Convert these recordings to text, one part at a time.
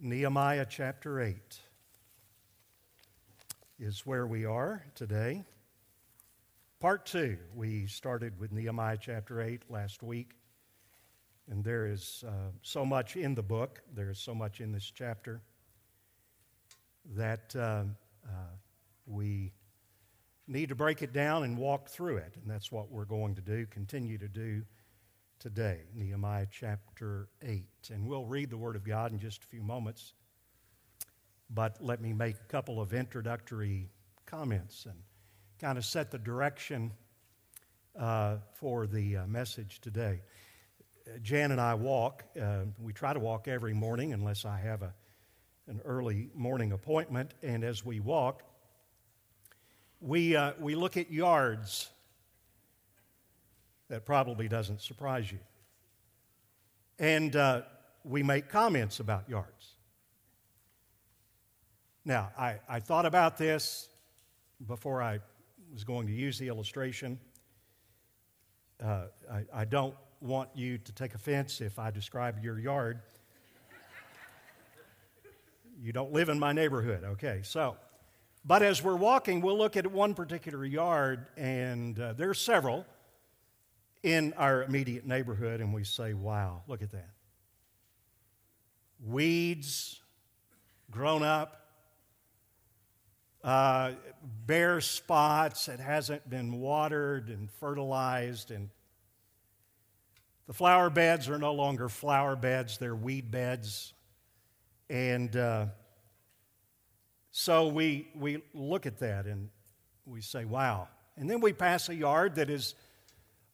Nehemiah chapter 8 is where we are today. Part two, we started with Nehemiah chapter 8 last week, and there is uh, so much in the book, there is so much in this chapter that uh, uh, we need to break it down and walk through it, and that's what we're going to do, continue to do today, Nehemiah chapter 8. And we'll read the Word of God in just a few moments. But let me make a couple of introductory comments and kind of set the direction uh, for the uh, message today. Jan and I walk. Uh, we try to walk every morning unless I have a, an early morning appointment. And as we walk, we, uh, we look at yards that probably doesn't surprise you. And uh, we make comments about yards. Now, I, I thought about this before I was going to use the illustration. Uh, I, I don't want you to take offense if I describe your yard. you don't live in my neighborhood, okay? So, but as we're walking, we'll look at one particular yard, and uh, there's several in our immediate neighborhood and we say, wow, look at that. Weeds grown up, uh, bare spots, it hasn't been watered and fertilized, and the flower beds are no longer flower beds, they're weed beds. And uh, so we, we look at that and we say, wow. And then we pass a yard that is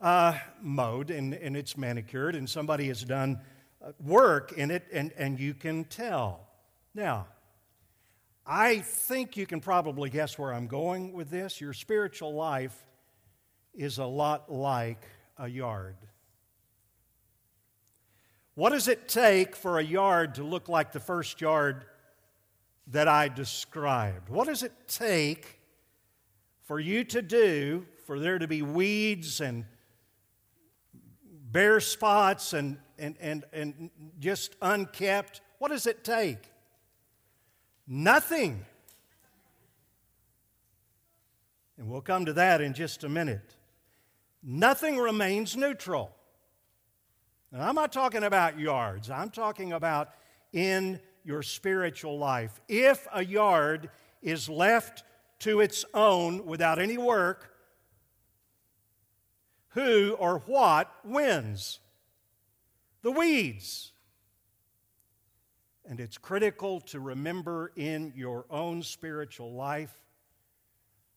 uh, mowed and, and it's manicured, and somebody has done uh, work in it, and, and you can tell. Now, I think you can probably guess where I'm going with this. Your spiritual life is a lot like a yard. What does it take for a yard to look like the first yard that I described? What does it take for you to do for there to be weeds and bare spots and, and, and, and just unkept. What does it take? Nothing. And we'll come to that in just a minute. Nothing remains neutral. And I'm not talking about yards, I'm talking about in your spiritual life. If a yard is left to its own without any work, who or what wins? The weeds. And it's critical to remember in your own spiritual life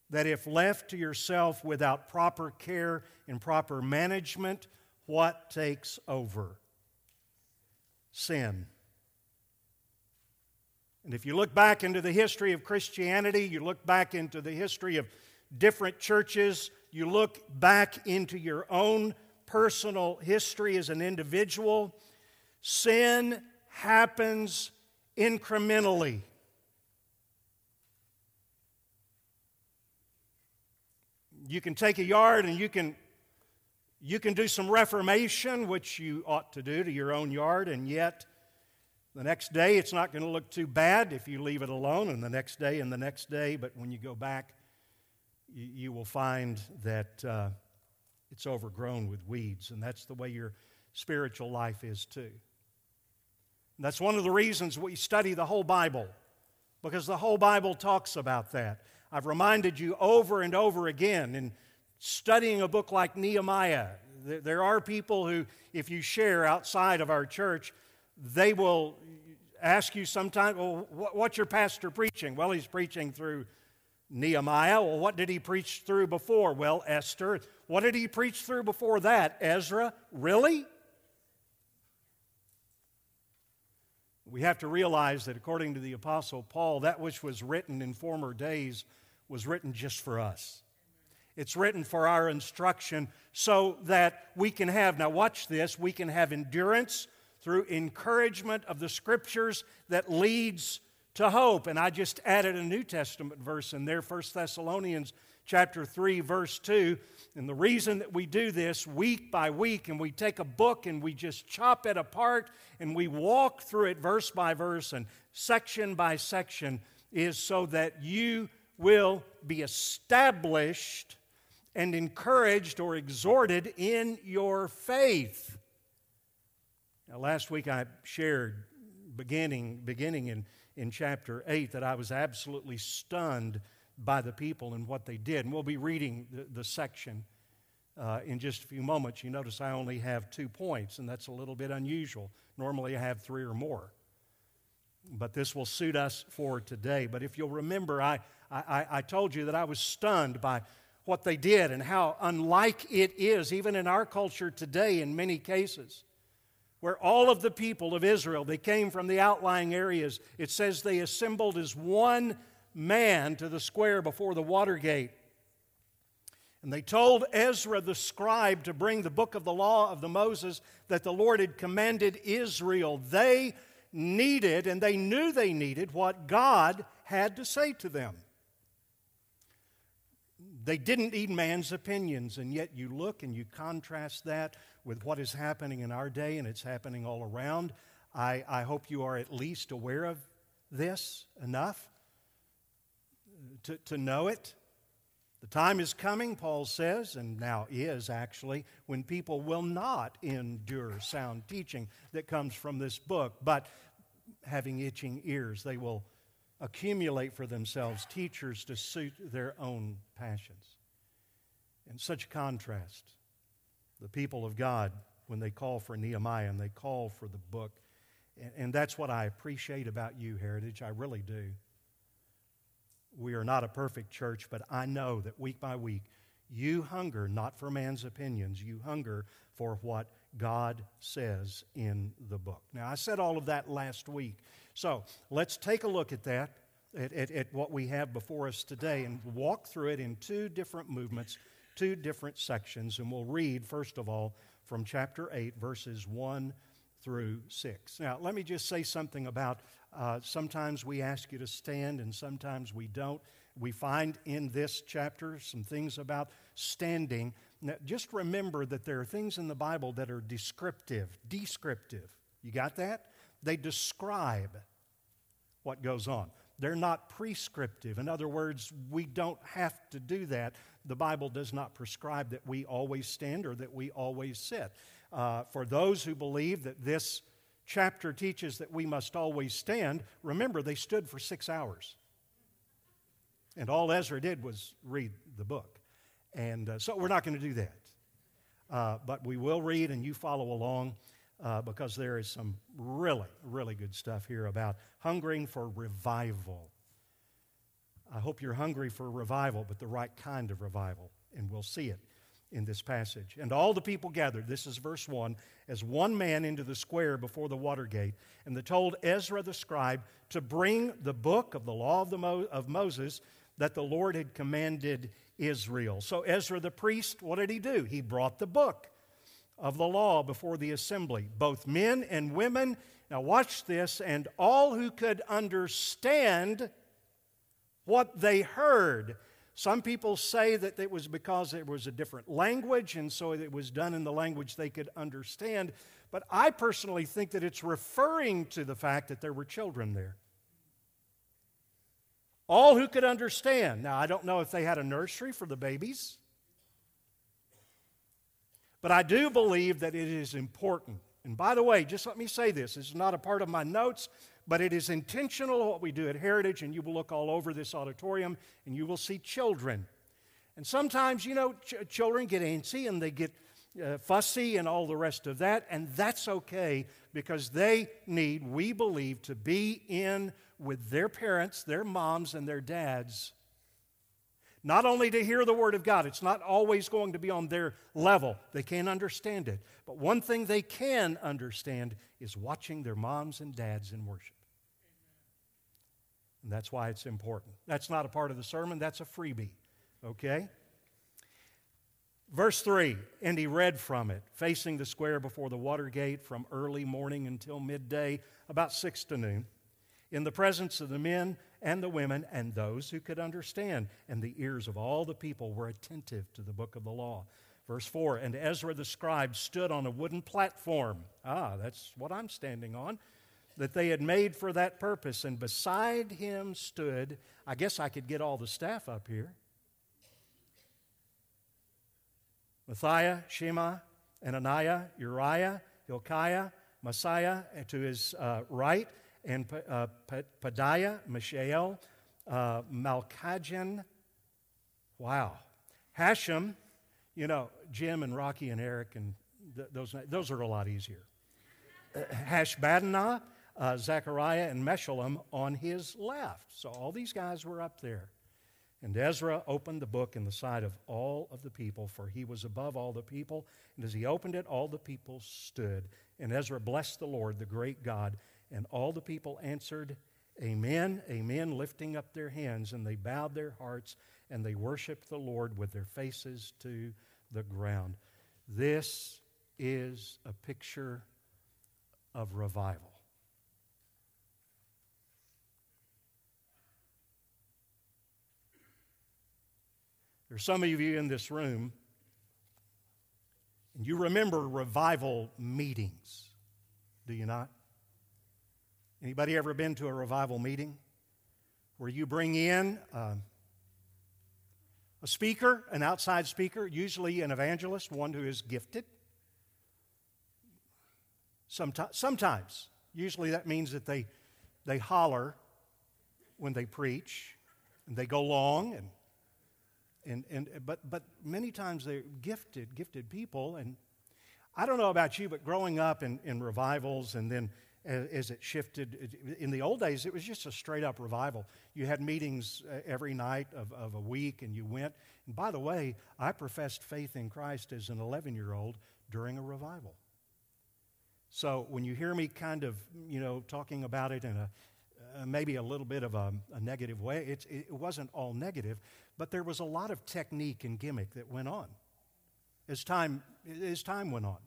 that if left to yourself without proper care and proper management, what takes over? Sin. And if you look back into the history of Christianity, you look back into the history of different churches, you look back into your own personal history as an individual, sin happens incrementally. You can take a yard and you can you can do some reformation, which you ought to do to your own yard, and yet the next day it's not going to look too bad if you leave it alone, and the next day and the next day. But when you go back, you, you will find that uh, it's overgrown with weeds, and that's the way your spiritual life is too. And that's one of the reasons we study the whole Bible, because the whole Bible talks about that. I've reminded you over and over again in studying a book like Nehemiah. There are people who, if you share outside of our church, they will ask you sometimes, well, what's your pastor preaching? Well, he's preaching through Nehemiah, well, what did he preach through before? Well, Esther. What did he preach through before that? Ezra. Really? We have to realize that according to the Apostle Paul, that which was written in former days was written just for us. It's written for our instruction so that we can have, now watch this, we can have endurance through encouragement of the scriptures that leads to hope. And I just added a New Testament verse in there, 1 Thessalonians chapter 3, verse 2. And the reason that we do this week by week and we take a book and we just chop it apart and we walk through it verse by verse and section by section is so that you will be established and encouraged or exhorted in your faith. Now, last week I shared, beginning, beginning in, in chapter 8, that I was absolutely stunned by the people and what they did. And we'll be reading the, the section uh, in just a few moments. You notice I only have two points, and that's a little bit unusual. Normally I have three or more. But this will suit us for today. But if you'll remember, I, I, I told you that I was stunned by what they did and how unlike it is, even in our culture today, in many cases where all of the people of Israel, they came from the outlying areas. It says they assembled as one man to the square before the water gate. And they told Ezra the scribe to bring the book of the law of the Moses that the Lord had commanded Israel. They needed, and they knew they needed, what God had to say to them. They didn't need man's opinions, and yet you look and you contrast that with what is happening in our day, and it's happening all around. I, I hope you are at least aware of this enough to, to know it. The time is coming, Paul says, and now is actually, when people will not endure sound teaching that comes from this book, but having itching ears, they will accumulate for themselves teachers to suit their own passions. In such contrast, the people of God, when they call for Nehemiah and they call for the book, and, and that's what I appreciate about you, Heritage, I really do. We are not a perfect church, but I know that week by week, you hunger not for man's opinions, you hunger for what God says in the book. Now, I said all of that last week. So let's take a look at that, at, at, at, what we have before us today, and walk through it in two different movements, two different sections. And we'll read, first of all, from chapter 8, verses 1 through 6. Now, let me just say something about uh, sometimes we ask you to stand and sometimes we don't. We find in this chapter some things about standing. Now, just remember that there are things in the Bible that are descriptive, descriptive. You got that? They describe what goes on. They're not prescriptive. In other words, we don't have to do that. The Bible does not prescribe that we always stand or that we always sit. Uh, for those who believe that this chapter teaches that we must always stand, remember they stood for six hours. And all Ezra did was read the book. And uh, so we're not going to do that. Uh, but we will read and you follow along uh, because there is some really, really good stuff here about hungering for revival. I hope you're hungry for revival, but the right kind of revival. And we'll see it in this passage. And all the people gathered, this is verse 1, as one man into the square before the water gate. And they told Ezra the scribe to bring the book of the law of, the Mo- of Moses that the Lord had commanded Israel. So Ezra the priest, what did he do? He brought the book of the law before the assembly, both men and women. Now, watch this, and all who could understand what they heard. Some people say that it was because it was a different language, and so it was done in the language they could understand. But I personally think that it's referring to the fact that there were children there. All who could understand. Now, I don't know if they had a nursery for the babies, but I do believe that it is important. And by the way, just let me say this this is not a part of my notes, but it is intentional what we do at Heritage, and you will look all over this auditorium and you will see children. And sometimes, you know, ch- children get antsy and they get uh, fussy and all the rest of that, and that's okay because they need, we believe, to be in with their parents, their moms, and their dads. Not only to hear the Word of God, it's not always going to be on their level. They can't understand it. But one thing they can understand is watching their moms and dads in worship. And that's why it's important. That's not a part of the sermon, that's a freebie. Okay? Verse 3 And he read from it, facing the square before the water gate from early morning until midday, about 6 to noon. in the presence of the men and the women and those who could understand. And the ears of all the people were attentive to the book of the law. Verse 4 And Ezra the scribe stood on a wooden platform. Ah, that's what I'm standing on. That they had made for that purpose. And beside him stood, I guess I could get all the staff up here Matthiah, Shema, Ananiah, Uriah, Hilkiah, Maaseiah to his uh, right, and uh, Pedaiah, Mishael, uh, Malchijah. Wow. Hashum, you know, Jim and Rocky and Eric, and th- those, those are a lot easier. Uh, Hashbaddanah, uh, Zechariah, and Meshullam on his left. So all these guys were up there. And Ezra opened the book in the sight of all of the people, for he was above all the people. And as he opened it, all the people stood. And Ezra blessed the Lord, the great God. And all the people answered, Amen, Amen, lifting up their hands. And they bowed their hearts and they worshiped the Lord with their faces to the ground. This is a picture of revival. There's some of you in this room, and you remember revival meetings, do you not? Anybody ever been to a revival meeting where you bring in uh, a speaker, an outside speaker, usually an evangelist, one who is gifted? Sometimes, sometimes usually that means that they, they holler when they preach, and they go long, and and, and, but, but many times they're gifted, gifted people. And I don't know about you, but growing up in, in revivals and then as, it shifted, in the old days, it was just a straight up revival. You had meetings uh, every night of, of a week and you went. And by the way, I professed faith in Christ as an 11 year old during a revival. So when you hear me kind of, you know, talking about it in a, uh, maybe a little bit of a, a negative way. It's, it wasn't all negative, but there was a lot of technique and gimmick that went on as time, as time went on.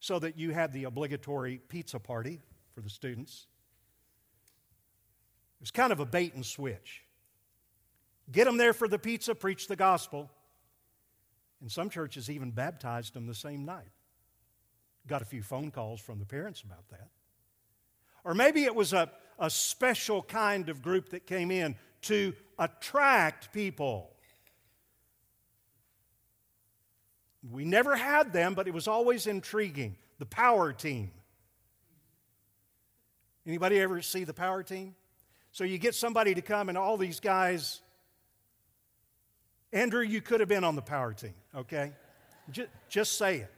So that you had the obligatory pizza party for the students. It was kind of a bait and switch. Get them there for the pizza, preach the gospel. And some churches even baptized them the same night. Got a few phone calls from the parents about that. Or maybe it was a, a special kind of group that came in to attract people. We never had them, but it was always intriguing. The power team. Anybody ever see the power team? So you get somebody to come, and all these guys. Andrew, you could have been on the power team, okay? Just, just say it.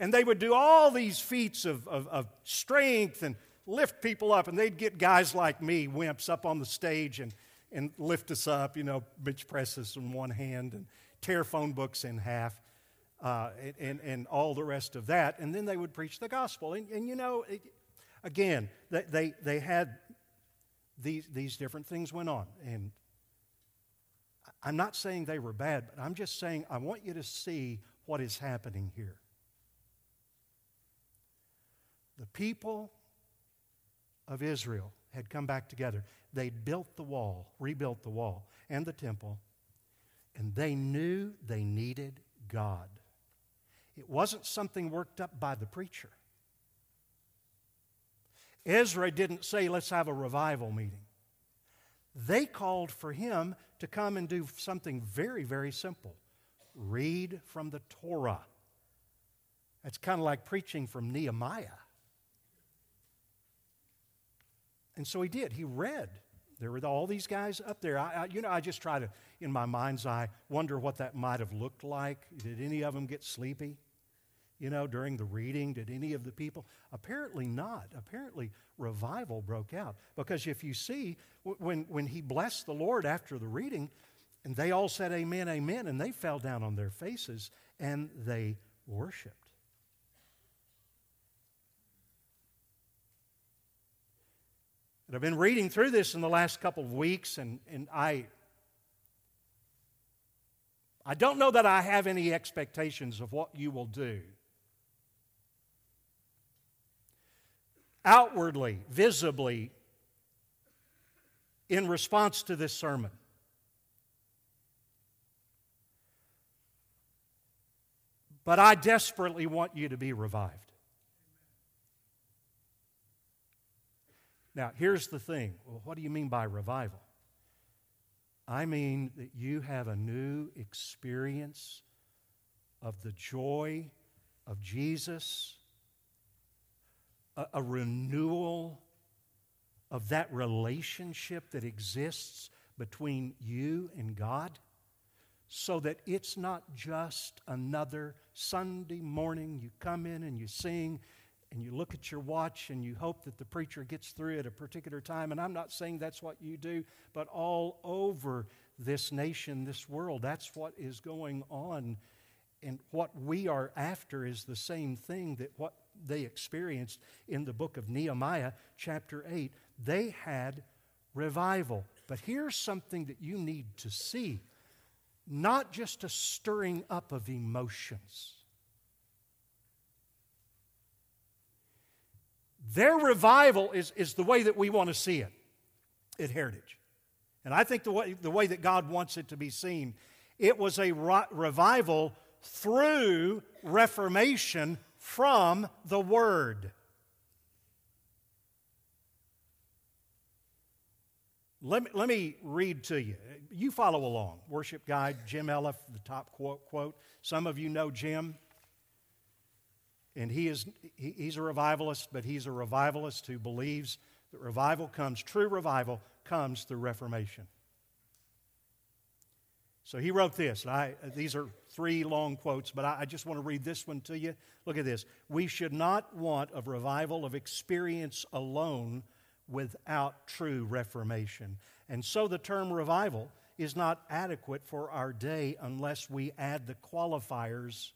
And they would do all these feats of, of, of, strength and lift people up. And they'd get guys like me, wimps, up on the stage and, and lift us up, you know, bench presses in one hand and tear phone books in half uh, and, and, all the rest of that. And then they would preach the gospel. And, and you know, it, again, they, they, they had these, these different things went on. And I'm not saying they were bad, but I'm just saying I want you to see what is happening here. The people of Israel had come back together. They'd built the wall, rebuilt the wall and the temple, and they knew they needed God. It wasn't something worked up by the preacher. Ezra didn't say, let's have a revival meeting. They called for him to come and do something very, very simple read from the Torah. That's kind of like preaching from Nehemiah. And so he did. He read. There were all these guys up there. I, I, you know, I just try to, in my mind's eye, wonder what that might have looked like. Did any of them get sleepy? You know, during the reading, did any of the people? Apparently not. Apparently, revival broke out. Because if you see, when, when he blessed the Lord after the reading, and they all said, Amen, Amen, and they fell down on their faces and they worshiped. And I've been reading through this in the last couple of weeks, and, and I, I don't know that I have any expectations of what you will do. Outwardly, visibly, in response to this sermon. But I desperately want you to be revived. Now, here's the thing. Well, what do you mean by revival? I mean that you have a new experience of the joy of Jesus, a, a renewal of that relationship that exists between you and God, so that it's not just another Sunday morning you come in and you sing and you look at your watch and you hope that the preacher gets through at a particular time. And I'm not saying that's what you do, but all over this nation, this world, that's what is going on. And what we are after is the same thing that what they experienced in the book of Nehemiah, chapter 8. They had revival. But here's something that you need to see not just a stirring up of emotions. Their revival is, is the way that we want to see it at Heritage. And I think the way, the way that God wants it to be seen, it was a revival through reformation from the Word. Let me, let me read to you. You follow along. Worship guide, Jim Elliff, the top quote, quote. Some of you know Jim. And he is, he, he's a revivalist, but he's a revivalist who believes that revival comes, true revival comes through Reformation. So he wrote this. I, these are three long quotes, but I, I just want to read this one to you. Look at this. We should not want a revival of experience alone without true reformation. And so the term revival is not adequate for our day unless we add the qualifiers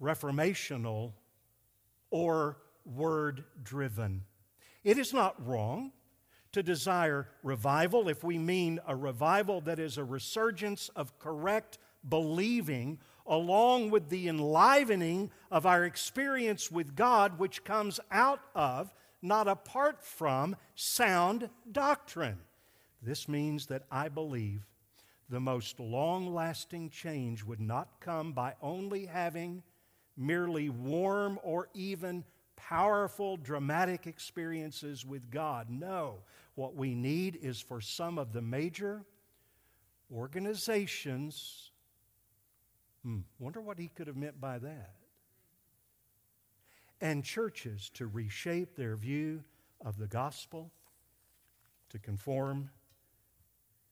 reformational or word driven. It is not wrong to desire revival if we mean a revival that is a resurgence of correct believing along with the enlivening of our experience with God, which comes out of, not apart from, sound doctrine. This means that I believe the most long lasting change would not come by only having merely warm or even powerful, dramatic experiences with God. No, what we need is for some of the major organizations. Hmm, wonder what he could have meant by that. And churches to reshape their view of the gospel to conform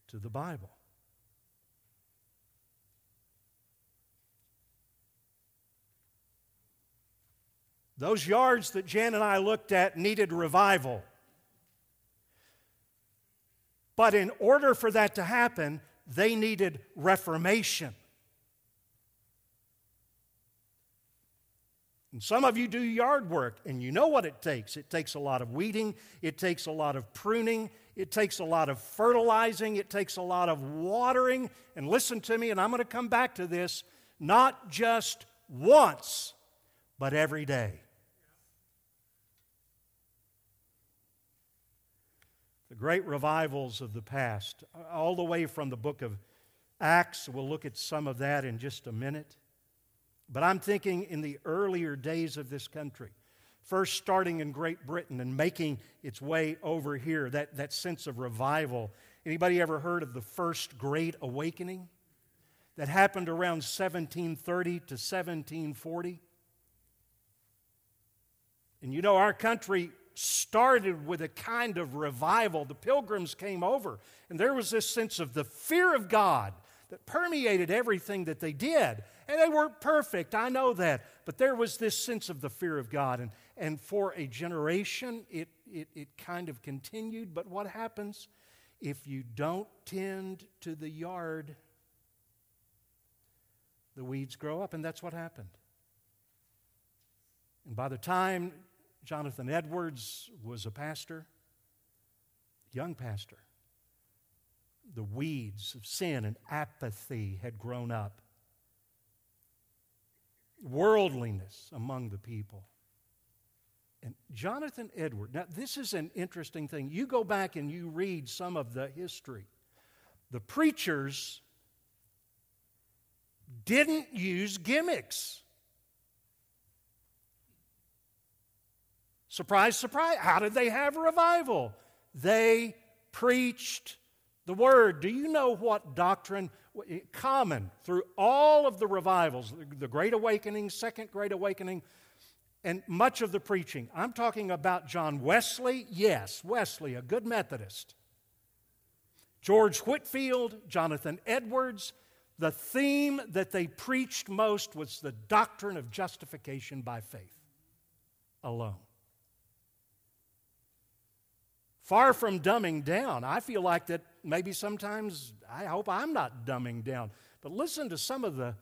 to the Bible. Those yards that Jan and I looked at needed revival. But in order for that to happen, they needed reformation. And some of you do yard work, and you know what it takes. It takes a lot of weeding, it takes a lot of pruning, it takes a lot of fertilizing, it takes a lot of watering. And listen to me, and I'm going to come back to this not just once, but every day. The great revivals of the past, all the way from the book of Acts. We'll look at some of that in just a minute. But I'm thinking in the earlier days of this country, first starting in Great Britain and making its way over here, that, that sense of revival. Anybody ever heard of the first Great Awakening? That happened around 1730 to 1740. And you know, our country started with a kind of revival. The pilgrims came over, and there was this sense of the fear of God that permeated everything that they did. And they weren't perfect, I know that, but there was this sense of the fear of God. And, and for a generation, it, it, it kind of continued. But what happens if you don't tend to the yard? The weeds grow up, and that's what happened. And by the time Jonathan Edwards was a pastor, young pastor. The weeds of sin and apathy had grown up, worldliness among the people. And Jonathan Edwards, now this is an interesting thing. You go back and you read some of the history. The preachers didn't use gimmicks. Surprise, surprise. How did they have revival? They preached the word. Do you know what doctrine, common through all of the revivals, the Great Awakening, Second Great Awakening, and much of the preaching? I'm talking about John Wesley. Yes, Wesley, a good Methodist. George Whitefield, Jonathan Edwards. The theme that they preached most was the doctrine of justification by faith alone. Far from dumbing down, I feel like that maybe sometimes, I hope I'm not dumbing down. But listen to some of the.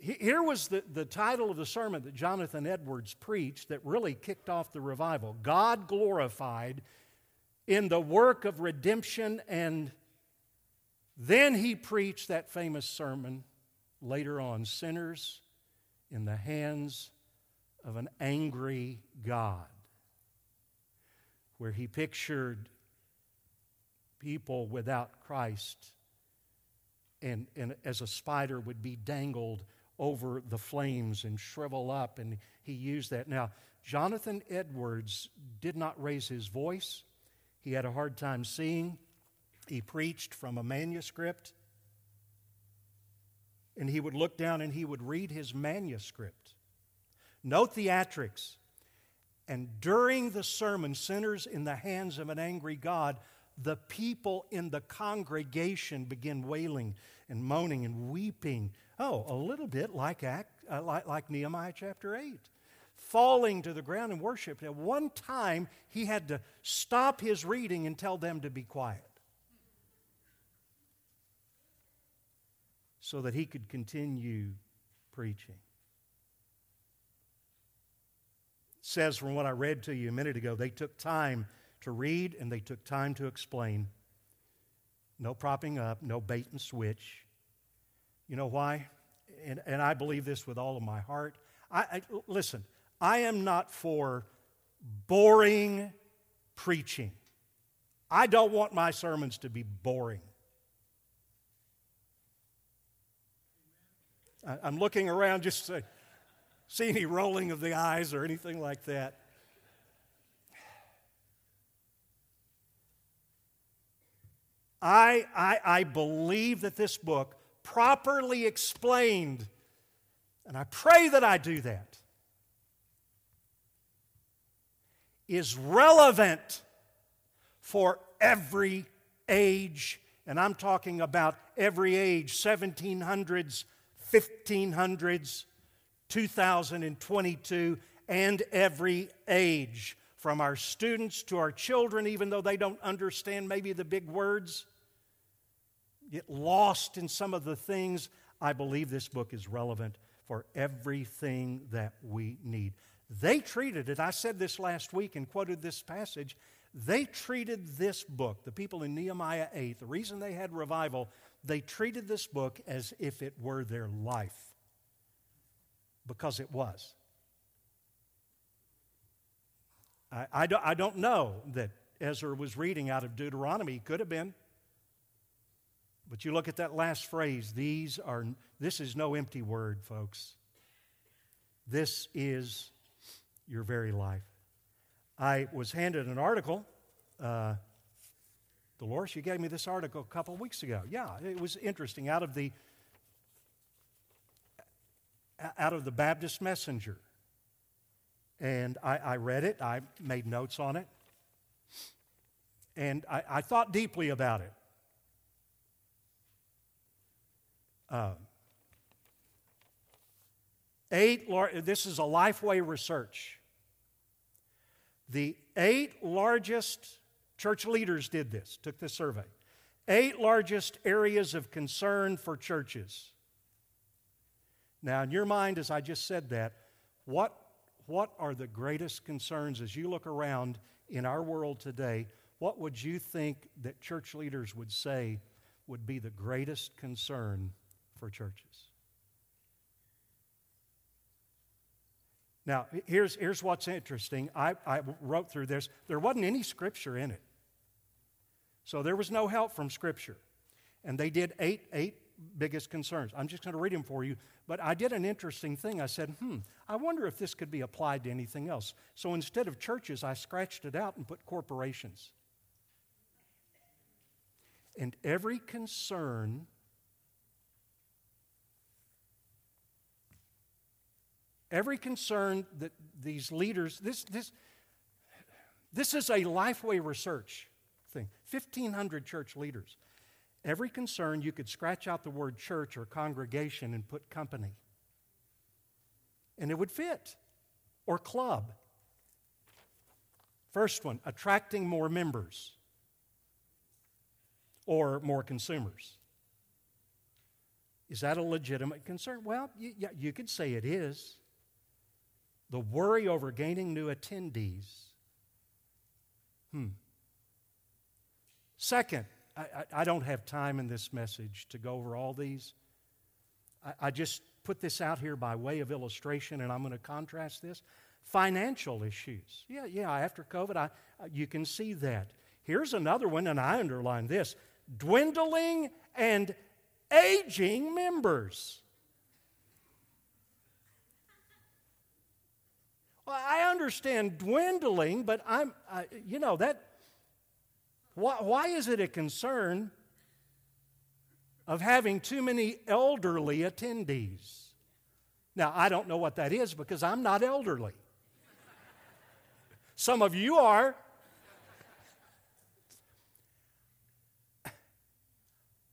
Here was the, the title of the sermon that Jonathan Edwards preached that really kicked off the revival God glorified in the work of redemption. And then he preached that famous sermon later on Sinners in the Hands of an Angry God where he pictured people without Christ and, and as a spider would be dangled over the flames and shrivel up. And he used that. Now, Jonathan Edwards did not raise his voice, he had a hard time seeing. He preached from a manuscript. And he would look down and he would read his manuscript. No theatrics. And during the sermon, Sinners in the Hands of an Angry God, the people in the congregation begin wailing and moaning and weeping. Oh, a little bit like, Act, uh, like, like Nehemiah chapter 8. Falling to the ground and worship. At one time, he had to stop his reading and tell them to be quiet so that he could continue preaching. Says from what I read to you a minute ago, they took time to read and they took time to explain. No propping up, no bait and switch. You know why? And, and I believe this with all of my heart. I, I, listen, I am not for boring preaching. I don't want my sermons to be boring. I, I'm looking around just to say, see any rolling of the eyes or anything like that. I, I, I believe that this book, properly explained, and I pray that I do that, is relevant for every age. And I'm talking about every age 1700s, 1500s, 2022 and every age, from our students to our children, even though they don't understand maybe the big words, get lost in some of the things. I believe this book is relevant for everything that we need. They treated it, I said this last week and quoted this passage. They treated this book, the people in Nehemiah 8, the reason they had revival, they treated this book as if it were their life because it was. I, I, don't, I don't know that Ezra was reading out of Deuteronomy. Could have been. But you look at that last phrase, these are, this is no empty word, folks. This is your very life. I was handed an article. Uh, Dolores, you gave me this article a couple weeks ago. Yeah, it was interesting. Out of the out of the Baptist Messenger. And I, I read it, I made notes on it, and I, I thought deeply about it. Uh, eight, this is a Lifeway research. The eight largest church leaders did this, took this survey. Eight largest areas of concern for churches now, in your mind, as I just said that, what, what are the greatest concerns as you look around in our world today? What would you think that church leaders would say would be the greatest concern for churches? Now, here's, here's what's interesting. I, I wrote through this. There wasn't any scripture in it. So there was no help from scripture. And they did eight, eight biggest concerns. I'm just going to read them for you. But I did an interesting thing. I said, hmm, I wonder if this could be applied to anything else. So instead of churches, I scratched it out and put corporations. And every concern every concern that these leaders, this, this, this is a Lifeway research thing, 1,500 church leaders. Every concern, you could scratch out the word church or congregation and put company. And it would fit. Or club. First one, attracting more members or more consumers. Is that a legitimate concern? Well, you, you could say it is the worry over gaining new attendees. Hmm. Second, I, I, don't have time in this message to go over all these. I, I just put this out here by way of illustration, and I'm going to contrast this. Financial issues. Yeah, yeah, after COVID, I, you can see that. Here's another one, and I underline this dwindling and aging members. Well, I understand dwindling, but I'm, you know, that, why, why is it a concern of having too many elderly attendees? Now, I don't know what that is because I'm not elderly. Some of you are.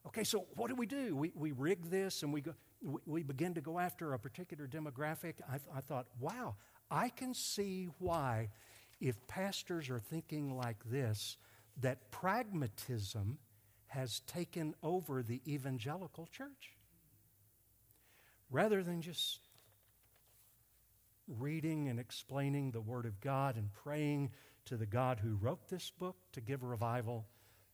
Okay, so what do we do? We, we rig this and we, go, we, begin to go after a particular demographic. I, I thought, wow, I can see why, if pastors are thinking like this, that pragmatism has taken over the evangelical church. Rather than just reading and explaining the Word of God and praying to the God who wrote this book to give revival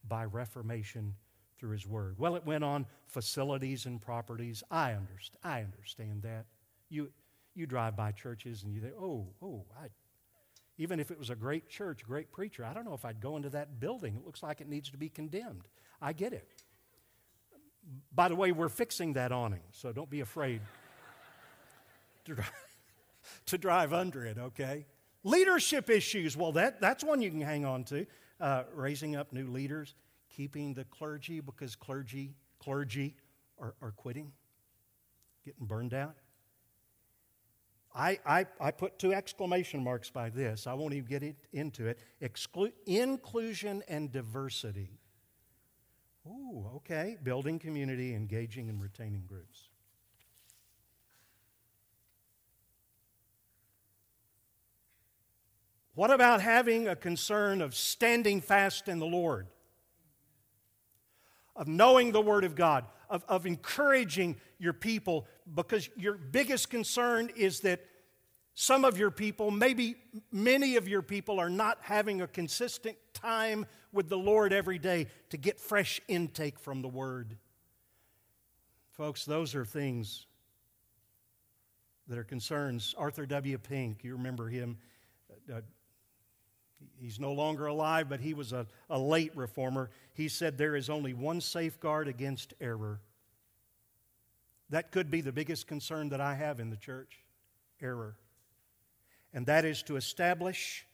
by reformation through His Word. Well, it went on facilities and properties. I understand, I understand that. You, you drive by churches and you think, oh, oh, I, even if it was a great church, great preacher, I don't know if I'd go into that building. It looks like it needs to be condemned. I get it. By the way, we're fixing that awning, so don't be afraid to, drive, to drive under it, okay? Leadership issues, well, that, that's one you can hang on to. Uh, raising up new leaders, keeping the clergy because clergy, clergy are, are quitting, getting burned out. I, I, I put two exclamation marks by this. I won't even get it, into it. Exclu- inclusion and diversity. Ooh, okay. Building community, engaging and retaining groups. What about having a concern of standing fast in the Lord? Of knowing the Word of God, of, of encouraging your people because your biggest concern is that some of your people, maybe many of your people, are not having a consistent time with the Lord every day to get fresh intake from the Word. Folks, those are things that are concerns. Arthur W. Pink, you remember him. Uh, he's no longer alive, but he was a, a late reformer. He said there is only one safeguard against error that could be the biggest concern that I have in the church error. And that is to establish,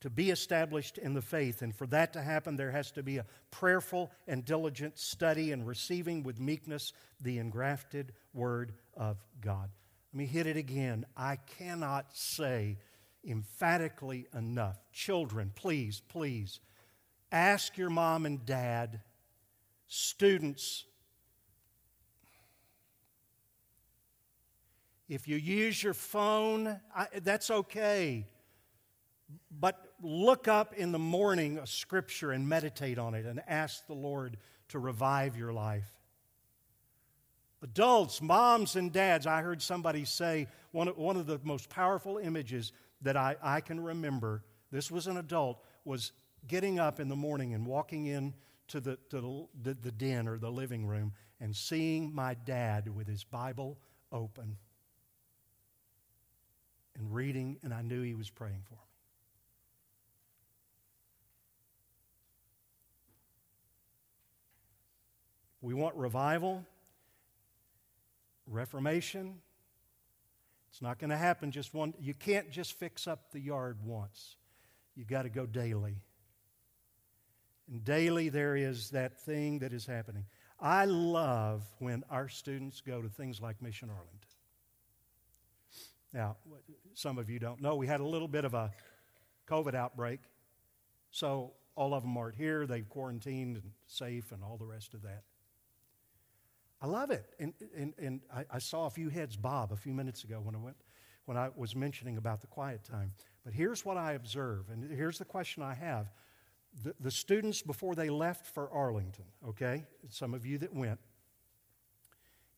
to be established in the faith. And for that to happen, there has to be a prayerful and diligent study and receiving with meekness the engrafted Word of God. Let me hit it again. I cannot say emphatically enough. Children, please, please, ask your mom and dad, students, If you use your phone, I, that's okay. But look up in the morning a scripture and meditate on it and ask the Lord to revive your life. Adults, moms, and dads, I heard somebody say one of, one of the most powerful images that I, I can remember, this was an adult, was getting up in the morning and walking in to the, to the, the den or the living room and seeing my dad with his Bible open and reading, and I knew he was praying for me. We want revival, reformation. It's not going to happen just one. You can't just fix up the yard once. You got to go daily. And daily there is that thing that is happening. I love when our students go to things like Mission Arlington. Now, some of you don't know, we had a little bit of a COVID outbreak. So all of them aren't here. They've quarantined and safe and all the rest of that. I love it. And, and, and I, I, saw a few heads bob a few minutes ago when I, went, when I was mentioning about the quiet time. But here's what I observe, and here's the question I have. The, the students, before they left for Arlington, okay, some of you that went,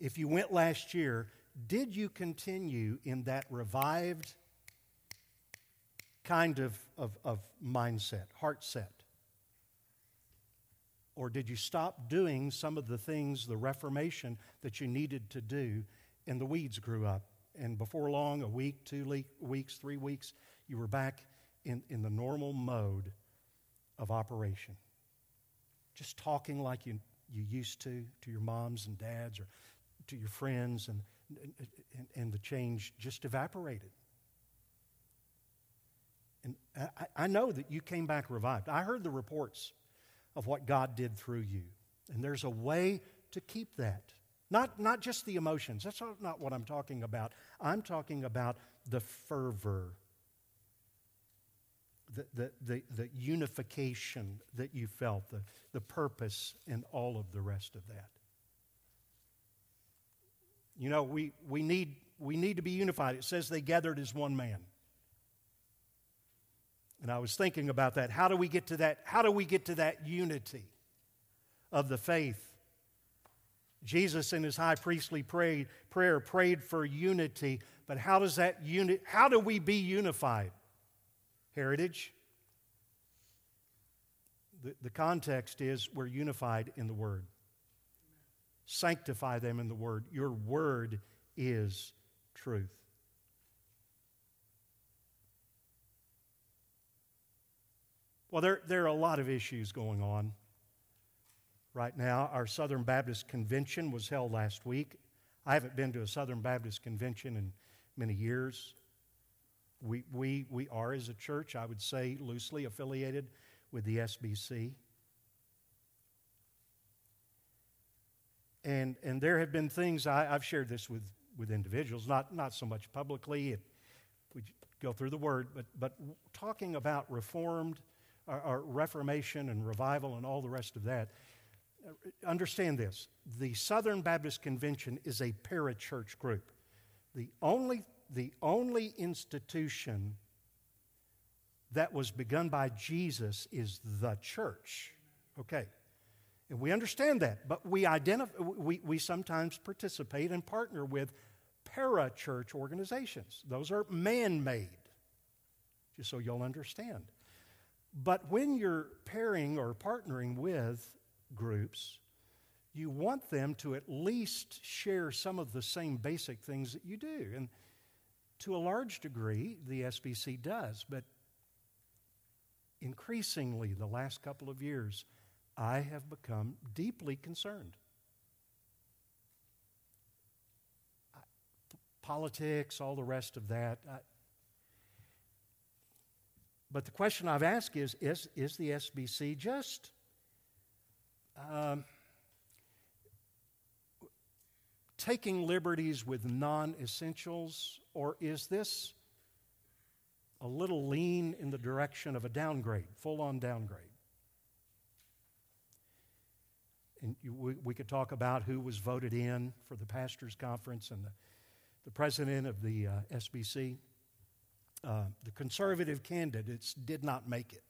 if you went last year, did you continue in that revived kind of, of, of mindset, heart set? Or did you stop doing some of the things, the reformation that you needed to do, and the weeds grew up? And before long, a week, two le- weeks, three weeks, you were back in, in the normal mode of operation. Just talking like you, you used to to your moms and dads or to your friends, and, and, and the change just evaporated. And I, I know that you came back revived. I heard the reports of what God did through you. And there's a way to keep that. Not, not just the emotions. That's not what I'm talking about. I'm talking about the fervor, the, the, the, the unification that you felt, the, the purpose, and all of the rest of that. You know, we, we, need, we need to be unified. It says they gathered as one man. And I was thinking about that. How do we get to that? How do we get to that unity of the faith? Jesus in his high priestly prayer prayed for unity, but how does that unit how do we be unified? Heritage. The, the context is we're unified in the word. Sanctify them in the word. Your word is truth. Well, there, there are a lot of issues going on right now. Our Southern Baptist Convention was held last week. I haven't been to a Southern Baptist Convention in many years. We, we, we are, as a church, I would say, loosely affiliated with the SBC. And, and there have been things, I, have shared this with, with individuals, not, not so much publicly, it, we go through the word, but, but talking about Reformed our, our Reformation and revival and all the rest of that. Uh, understand this the Southern Baptist Convention is a parachurch group. The only, the only institution that was begun by Jesus is the church. Okay. And we understand that, but we, identify, we, we sometimes participate and partner with parachurch organizations. Those are man made, just so you'll understand. But when you're pairing or partnering with groups, you want them to at least share some of the same basic things that you do. And to a large degree, the SBC does. But increasingly, the last couple of years, I have become deeply concerned. Politics, all the rest of that. But the question I've asked is is, is the SBC just um, taking liberties with non essentials, or is this a little lean in the direction of a downgrade, full on downgrade? And we, we could talk about who was voted in for the pastors' conference and the, the president of the uh, SBC. Uh, the conservative candidates did not make it,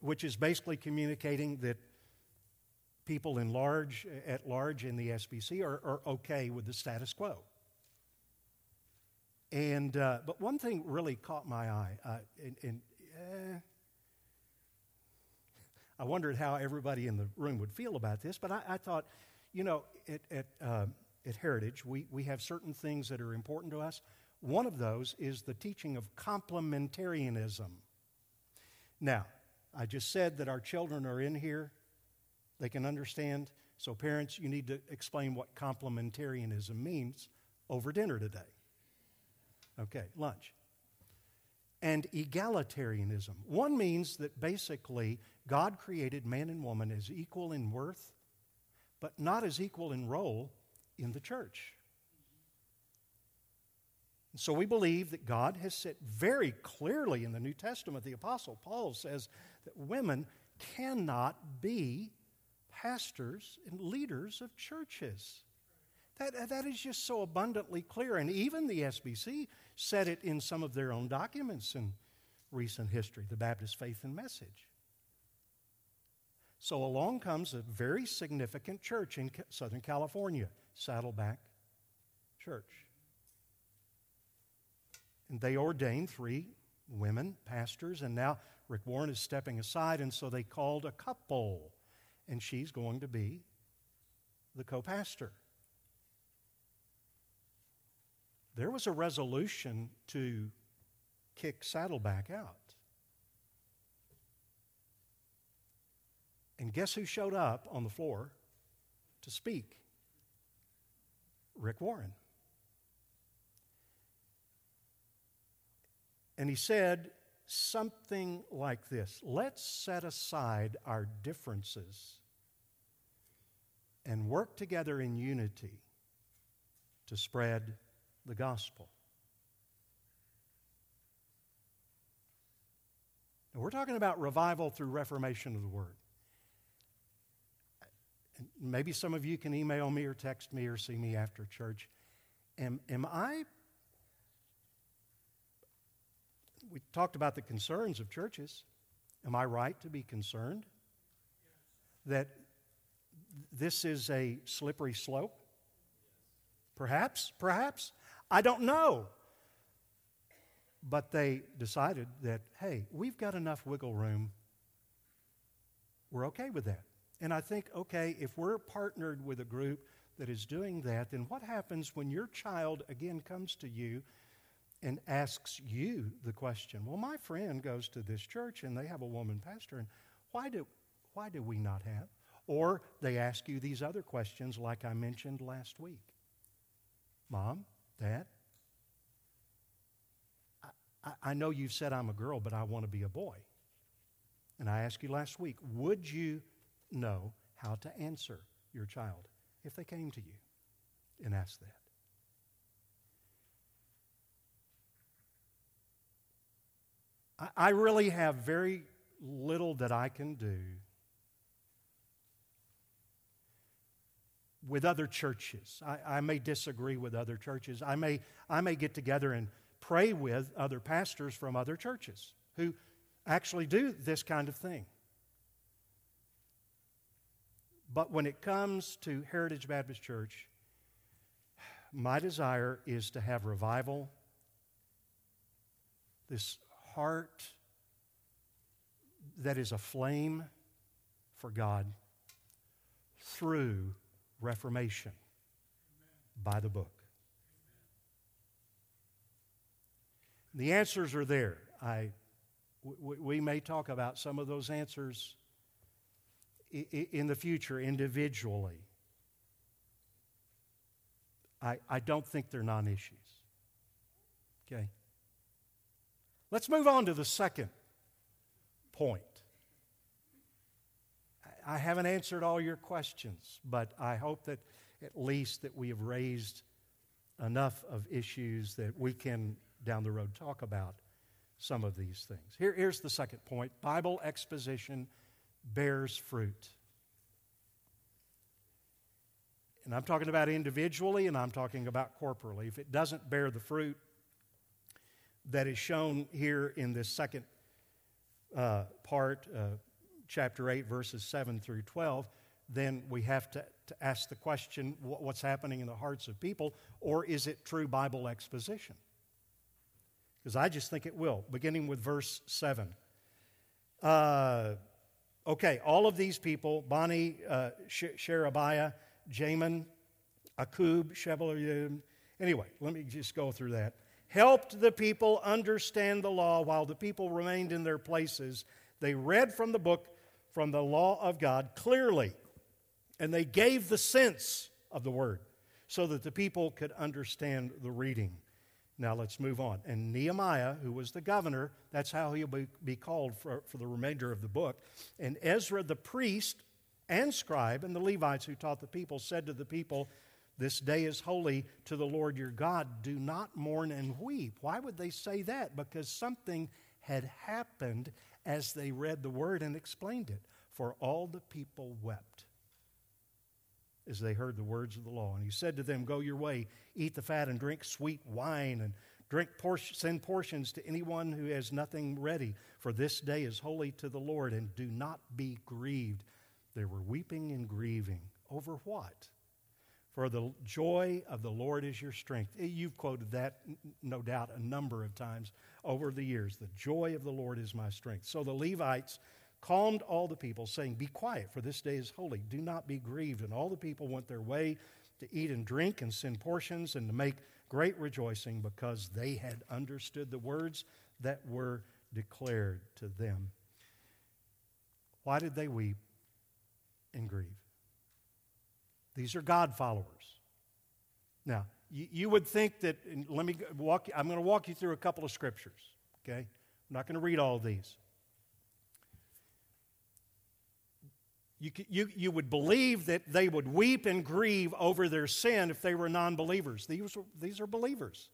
which is basically communicating that people in large, at large in the SBC are, are okay with the status quo. And, uh, but one thing really caught my eye, uh, and, and uh, I wondered how everybody in the room would feel about this, but I, I thought, you know, at, at, uh, at Heritage, we, we have certain things that are important to us. One of those is the teaching of complementarianism. Now, I just said that our children are in here, they can understand. So, parents, you need to explain what complementarianism means over dinner today. Okay, lunch. And egalitarianism. One means that basically God created man and woman as equal in worth, but not as equal in role in the church. So we believe that God has said very clearly in the New Testament, the Apostle Paul says that women cannot be pastors and leaders of churches. That, uh, that is just so abundantly clear. And even the SBC said it in some of their own documents in recent history, the Baptist Faith and Message. So along comes a very significant church in Southern California, Saddleback Church. And they ordained three women pastors, and now Rick Warren is stepping aside, and so they called a couple, and she's going to be the co pastor. There was a resolution to kick Saddleback out. And guess who showed up on the floor to speak? Rick Warren. And he said something like this Let's set aside our differences and work together in unity to spread the gospel. Now, we're talking about revival through reformation of the word. Maybe some of you can email me or text me or see me after church. Am, am I we talked about the concerns of churches. Am I right to be concerned that this is a slippery slope? Perhaps, perhaps. I don't know. But they decided that, hey, we've got enough wiggle room. We're okay with that. And I think, okay, if we're partnered with a group that is doing that, then what happens when your child again comes to you and asks you the question, well, my friend goes to this church and they have a woman pastor, and why do, why do we not have? Or they ask you these other questions, like I mentioned last week Mom, Dad, I, I know you've said I'm a girl, but I want to be a boy. And I asked you last week, would you know how to answer your child if they came to you and asked that? I really have very little that I can do with other churches. I, I, may disagree with other churches. I may, I may get together and pray with other pastors from other churches who actually do this kind of thing. But when it comes to Heritage Baptist Church, my desire is to have revival, this heart that is aflame for God through reformation by the book. The answers are there. I, we may talk about some of those answers in the future individually. I, I don't think they're non issues. Okay? Let's move on to the second point. I haven't answered all your questions, but I hope that at least that we have raised enough of issues that we can down the road talk about some of these things. Here, here's the second point Bible exposition bears fruit. And I'm talking about individually and I'm talking about corporally. If it doesn't bear the fruit, that is shown here in this second uh, part, uh, chapter 8, verses 7 through 12, then we have to, to ask the question what's happening in the hearts of people, or is it true Bible exposition? Because I just think it will, beginning with verse 7. Uh, okay, all of these people, Bani, uh, Sherebiah, Jamin, Akkub, Shebalim. Anyway, let me just go through that. Helped the people understand the law while the people remained in their places. They read from the book, from the law of God clearly, and they gave the sense of the word so that the people could understand the reading. Now let's move on. And Nehemiah, who was the governor, that's how he'll be, be called for, for the remainder of the book. And Ezra the priest and scribe and the Levites who taught the people said to the people, This day is holy to the Lord your God. Do not mourn and weep. Why would they say that? Because something had happened as they read the word and explained it. For all the people wept as they heard the words of the law. And he said to them, Go your way, eat the fat, and drink sweet wine, and drink send portions to anyone who has nothing ready. For this day is holy to the Lord, and do not be grieved. They were weeping and grieving. Over what? For the joy of the Lord is your strength. Eh, you've quoted that, no doubt, a number of times over the years. The joy of the Lord is my strength. So the Levites calmed all the people, saying, Be quiet, for this day is holy. Do not be grieved. And all the people went their way to eat and drink and send portions and to make great rejoicing because they had understood the words that were declared to them. Why did they weep and grieve? These are God followers. Now, you, you would think that, let me walk, I'm going to walk you through a couple of scriptures, okay? I'm not going to read all these. You, you, you would believe that they would weep and grieve over their sin if they were non believers. These, these are believers.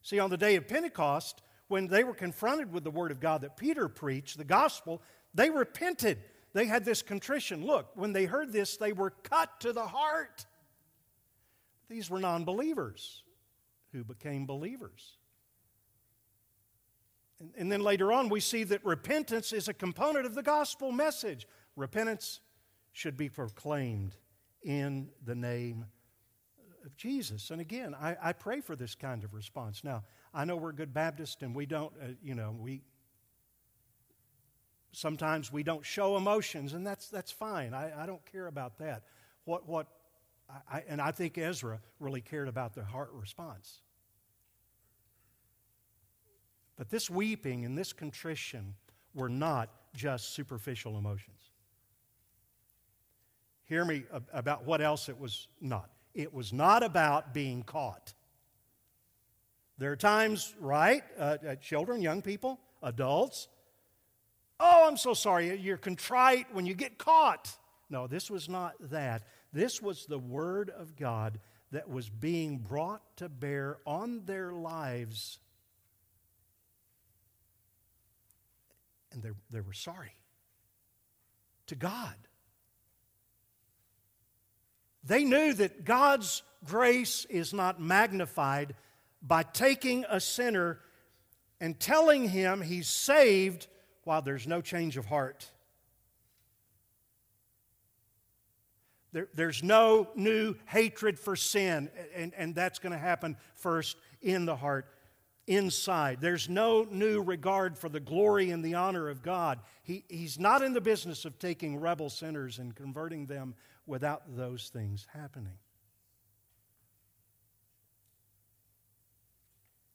See, on the day of Pentecost, when they were confronted with the Word of God that Peter preached, the gospel, they repented. They had this contrition. Look, when they heard this, they were cut to the heart. These were non believers who became believers. And, and then later on, we see that repentance is a component of the gospel message. Repentance should be proclaimed in the name of Jesus. And again, I, I pray for this kind of response. Now, I know we're good Baptists and we don't, uh, you know, we sometimes we don't show emotions, and that's, that's fine. I, I don't care about that. What, what I, and I think Ezra really cared about the heart response. But this weeping and this contrition were not just superficial emotions. Hear me about what else it was not. It was not about being caught. There are times, right, uh, uh, children, young people, adults, oh, I'm so sorry, you're contrite when you get caught. No, this was not that. This was the Word of God that was being brought to bear on their lives. And they, they were sorry to God. They knew that God's grace is not magnified by taking a sinner and telling him he's saved while there's no change of heart. There, there's no new hatred for sin, and, and that's going to happen first in the heart, inside. There's no new regard for the glory and the honor of God. He, he's not in the business of taking rebel sinners and converting them without those things happening.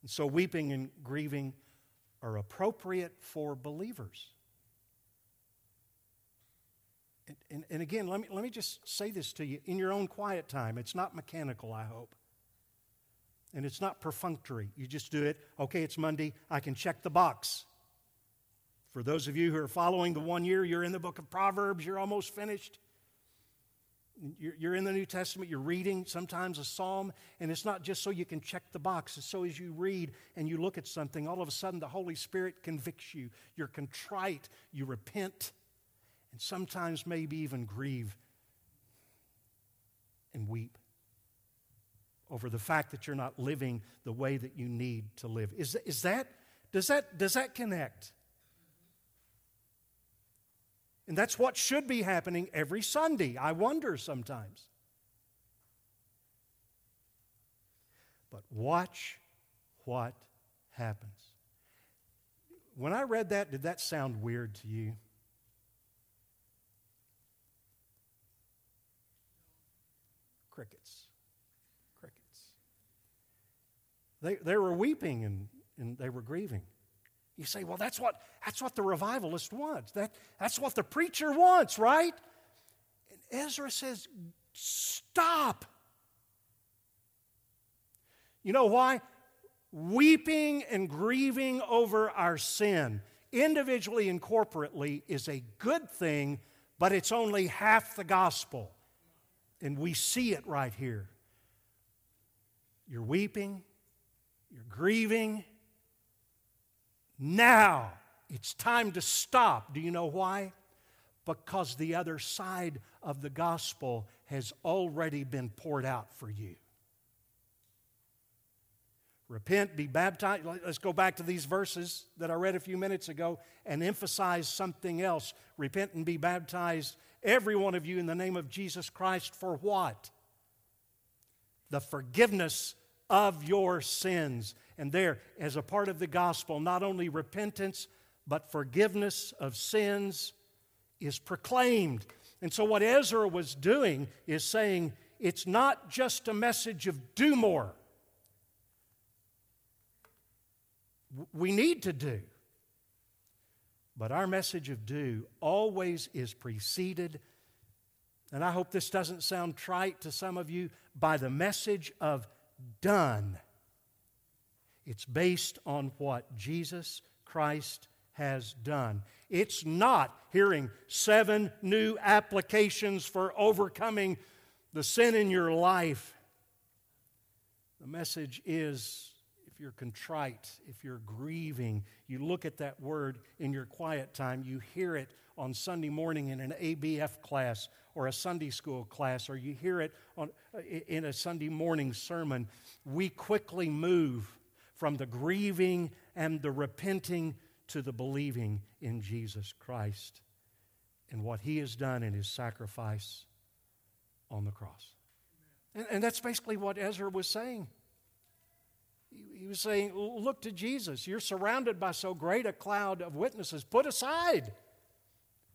And so, weeping and grieving are appropriate for believers. And, and, and, again, let me, let me just say this to you in your own quiet time. It's not mechanical, I hope. And it's not perfunctory. You just do it. Okay, it's Monday. I can check the box. For those of you who are following the one year, you're in the book of Proverbs, you're almost finished. You're in the New Testament, you're reading sometimes a psalm, and it's not just so you can check the box. It's so as you read and you look at something, all of a sudden the Holy Spirit convicts you. You're contrite, you repent, and sometimes maybe even grieve and weep over the fact that you're not living the way that you need to live. Is, is that, does that, does that connect? And that's what should be happening every Sunday. I wonder sometimes. But watch what happens. When I read that, did that sound weird to you? Crickets. Crickets. They, they were weeping and, and they were grieving. You say, well, that's what, that's what the revivalist wants. That, that's what the preacher wants, right? And Ezra says, stop. You know why? Weeping and grieving over our sin, individually and corporately, is a good thing, but it's only half the gospel. And we see it right here. You're weeping, you're grieving. Now it's time to stop. Do you know why? Because the other side of the gospel has already been poured out for you. Repent, be baptized. Let's go back to these verses that I read a few minutes ago and emphasize something else. Repent and be baptized, every one of you, in the name of Jesus Christ, for what? The forgiveness of your sins. And there, as a part of the gospel, not only repentance, but forgiveness of sins is proclaimed. And so, what Ezra was doing is saying it's not just a message of do more. We need to do. But our message of do always is preceded, and I hope this doesn't sound trite to some of you, by the message of done. It's based on what Jesus Christ has done. It's not hearing seven new applications for overcoming the sin in your life. The message is if you're contrite, if you're grieving, you look at that word in your quiet time, you hear it on Sunday morning in an ABF class or a Sunday school class, or you hear it on, in a Sunday morning sermon, we quickly move from the grieving and the repenting to the believing in Jesus Christ and what He has done in His sacrifice on the cross. And, and that's basically what Ezra was saying. He, he was saying, Look to Jesus. You're surrounded by so great a cloud of witnesses. Put aside.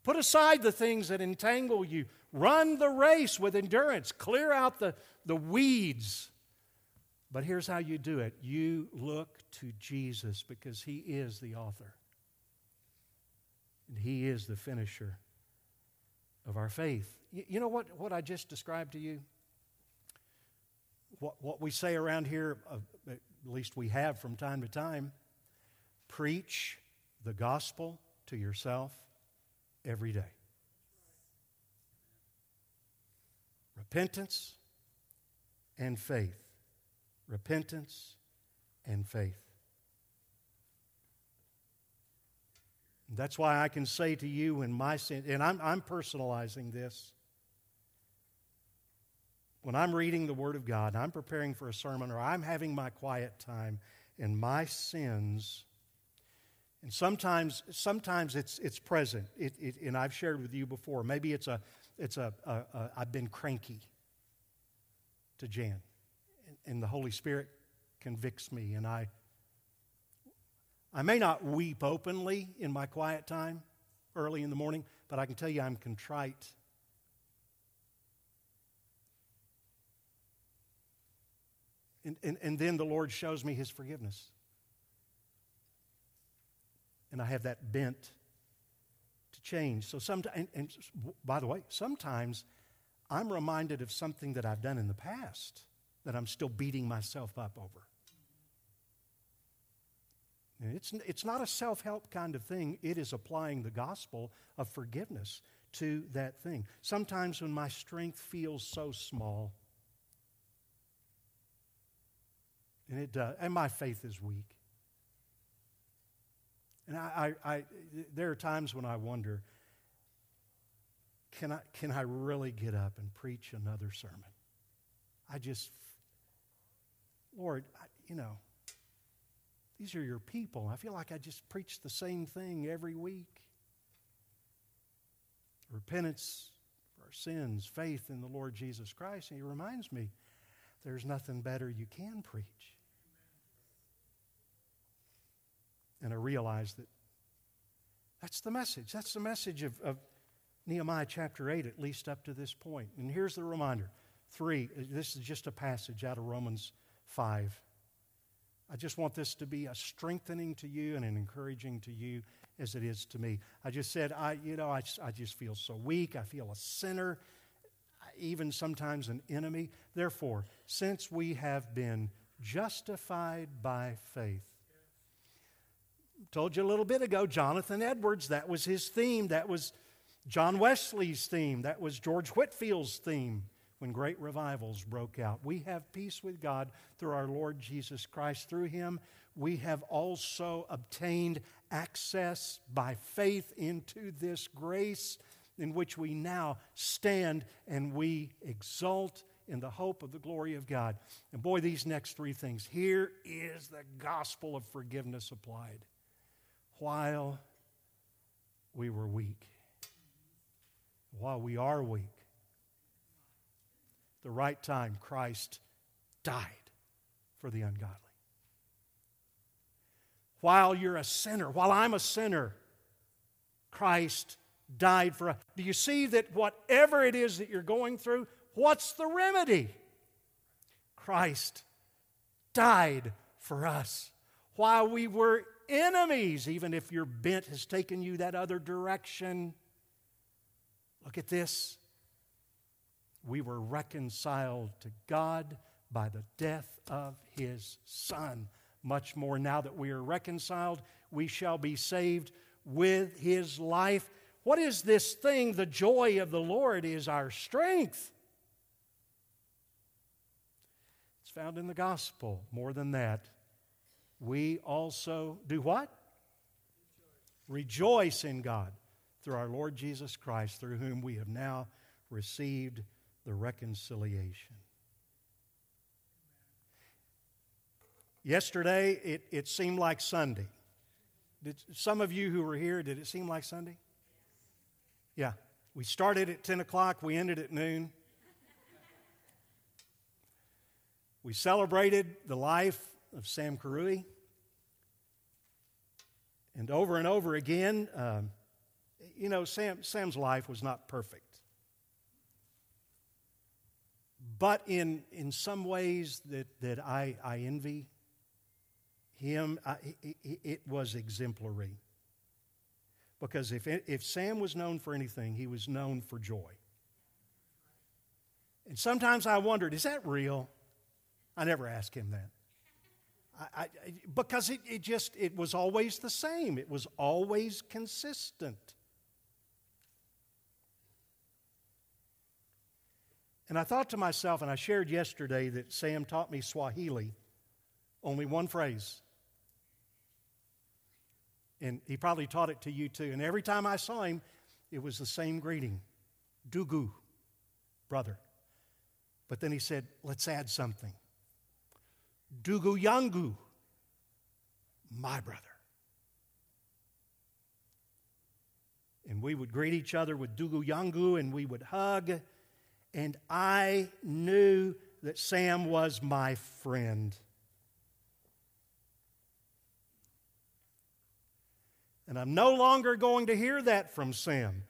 Put aside the things that entangle you. Run the race with endurance. Clear out the, the weeds. But here's how you do it you look to Jesus because He is the author, and He is the finisher of our faith. You know what, what I just described to you? What, what we say around here, uh, at least we have from time to time preach the gospel to yourself every day. Repentance and faith. Repentance and faith. That's why I can say to you in my sin, and I'm, I'm personalizing this. When I'm reading the Word of God, I'm preparing for a sermon, or I'm having my quiet time, and my sins and sometimes, sometimes it's, it's present, it, it, and I've shared with you before. Maybe it's a, it's a, a, a I've been cranky to Jan, and, the Holy Spirit convicts me, and I, I may not weep openly in my quiet time early in the morning, but I can tell you I'm contrite. And, and, and then the Lord shows me his forgiveness and I have that bent to change. So sometimes, and, and by the way, sometimes I'm reminded of something that I've done in the past that I'm still beating myself up over. It's, it's not a self help kind of thing, it is applying the gospel of forgiveness to that thing. Sometimes when my strength feels so small, and, it, uh, and my faith is weak, and I, I, I, there are times when I wonder can I, can I really get up and preach another sermon? I just, Lord, I, you know, these are your people. I feel like I just preach the same thing every week. Repentance for our sins, faith in the Lord Jesus Christ. And he reminds me there's nothing better you can preach. And I realize that that's the message. That's the message of, of Nehemiah chapter 8, at least up to this point. And here's the reminder. Three, this is just a passage out of Romans 5. I just want this to be a strengthening to you and an encouraging to you as it is to me. I just said, I, you know, I, I just feel so weak. I feel a sinner, even sometimes an enemy. Therefore, since we have been justified by faith, told you a little bit ago, Jonathan Edwards, that was his theme. That was John Wesley's theme. That was George Whitefield's theme when great revivals broke out. We have peace with God through our Lord Jesus Christ. Through him, we have also obtained access by faith into this grace in which we now stand and we exult in the hope of the glory of God. And boy, these next three things here is the gospel of forgiveness applied. While we were weak, while we are weak, the right time, Christ died for the ungodly. While you're a sinner, while I'm a sinner, Christ died for us. Do you see that whatever it is that you're going through, what's the remedy? Christ died for us. While we were enemies, even if your bent has taken you that other direction, look at this. We were reconciled to God by the death of his Son. Much more now that we are reconciled, we shall be saved with his life. What is this thing? The joy of the Lord is our strength. It's found in the gospel. More than that, we also do what? Rejoice in God through our Lord Jesus Christ, through whom we have now received the reconciliation. Yesterday, it, it seemed like Sunday. Did some of you who were here, did it seem like Sunday? Yeah. We started at 10 o'clock, we ended at noon. We celebrated the life of Sam Karui. And over and over again, um, you know, Sam, Sam's life was not perfect. But in, in some ways that, that I, I envy him, I, it, it was exemplary. Because if, if Sam was known for anything, he was known for joy. And sometimes I wondered, is that real? I never asked him that. I, I, because it, it just, it was always the same. It was always consistent. And I thought to myself, and I shared yesterday that Sam taught me Swahili, only one phrase. And he probably taught it to you too. And every time I saw him, it was the same greeting Dugu, brother. But then he said, let's add something. Dugu Yangu, my brother. And we would greet each other with Dugu Yangu and we would hug and I knew that Sam was my friend. And I'm no longer going to hear that from Sam.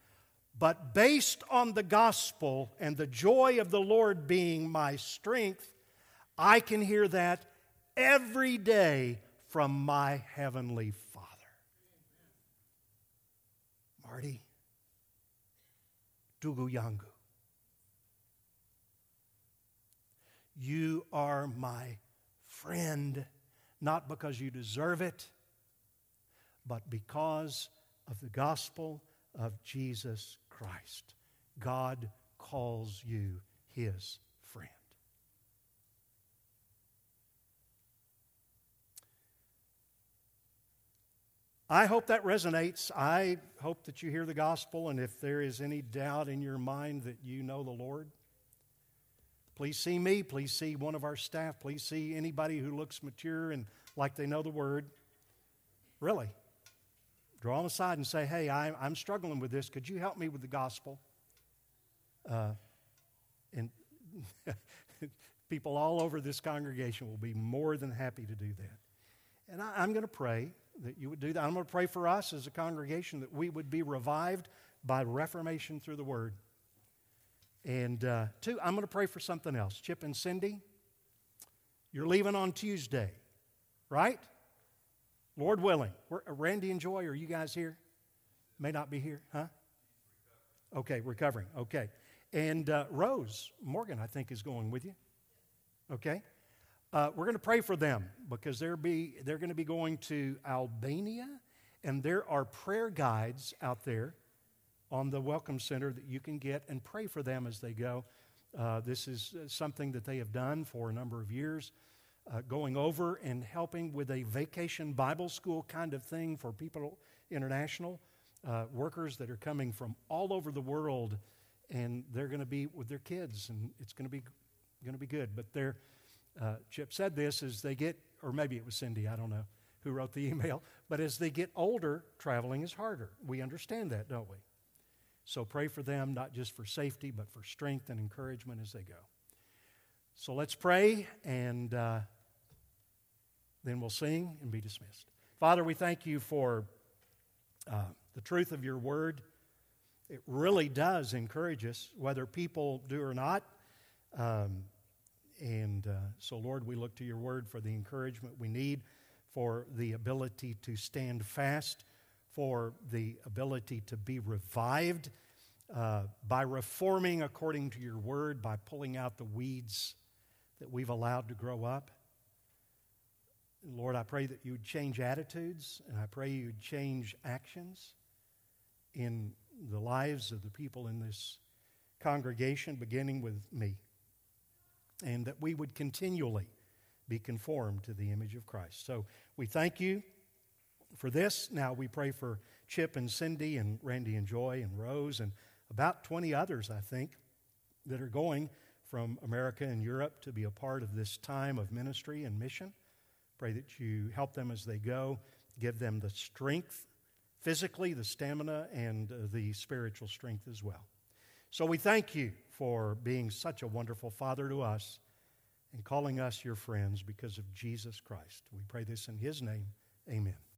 But based on the gospel and the joy of the Lord being my strength, I can hear that every day from my heavenly Father. Marty, Dugu Yangu. You are my friend, not because you deserve it, but because of the gospel of Jesus Christ. God calls you his friend. I hope that resonates. I hope that you hear the gospel, and if there is any doubt in your mind that you know the Lord, Please see me. Please see one of our staff. Please see anybody who looks mature and like they know the word. Really. Draw them aside and say, hey, I, am struggling with this. Could you help me with the gospel? Uh, and people all over this congregation will be more than happy to do that. And I, I'm going to pray that you would do that. I'm going to pray for us as a congregation that we would be revived by reformation through the word. And uh, two, I'm going to pray for something else. Chip and Cindy, you're leaving on Tuesday. right? Lord willing. We're, uh, Randy and Joy, are you guys here? May not be here, huh? Okay, recovering. Okay. And uh, Rose Morgan, I think, is going with you. Okay. Uh, we're going to pray for them because they're, be, they're going to be going to Albania, and there are prayer guides out there on the Welcome Center that you can get and pray for them as they go. Uh, this is uh, something that they have done for a number of years, uh, going over and helping with a vacation Bible school kind of thing for people, international uh, workers that are coming from all over the world, and they're going to be with their kids, and it's going to be going to be good. But they're, uh, Chip said this as they get, or maybe it was Cindy, I don't know who wrote the email, but as they get older, traveling is harder. We understand that, don't we? So pray for them, not just for safety, but for strength and encouragement as they go. So let's pray, and uh, then we'll sing and be dismissed. Father, we thank you for uh, the truth of your word. It really does encourage us, whether people do or not. Um, and uh, so, Lord, we look to your word for the encouragement we need, for the ability to stand fast for the ability to be revived uh, by reforming according to your word, by pulling out the weeds that we've allowed to grow up. Lord, I pray that you would change attitudes, and I pray you would change actions in the lives of the people in this congregation, beginning with me, and that we would continually be conformed to the image of Christ. So we thank you for this. Now we pray for Chip and Cindy and Randy and Joy and Rose and about 20 others, I think, that are going from America and Europe to be a part of this time of ministry and mission. Pray that you help them as they go, give them the strength, physically, the stamina, and uh, the spiritual strength as well. So we thank you for being such a wonderful Father to us and calling us your friends because of Jesus Christ. We pray this in His name. Amen.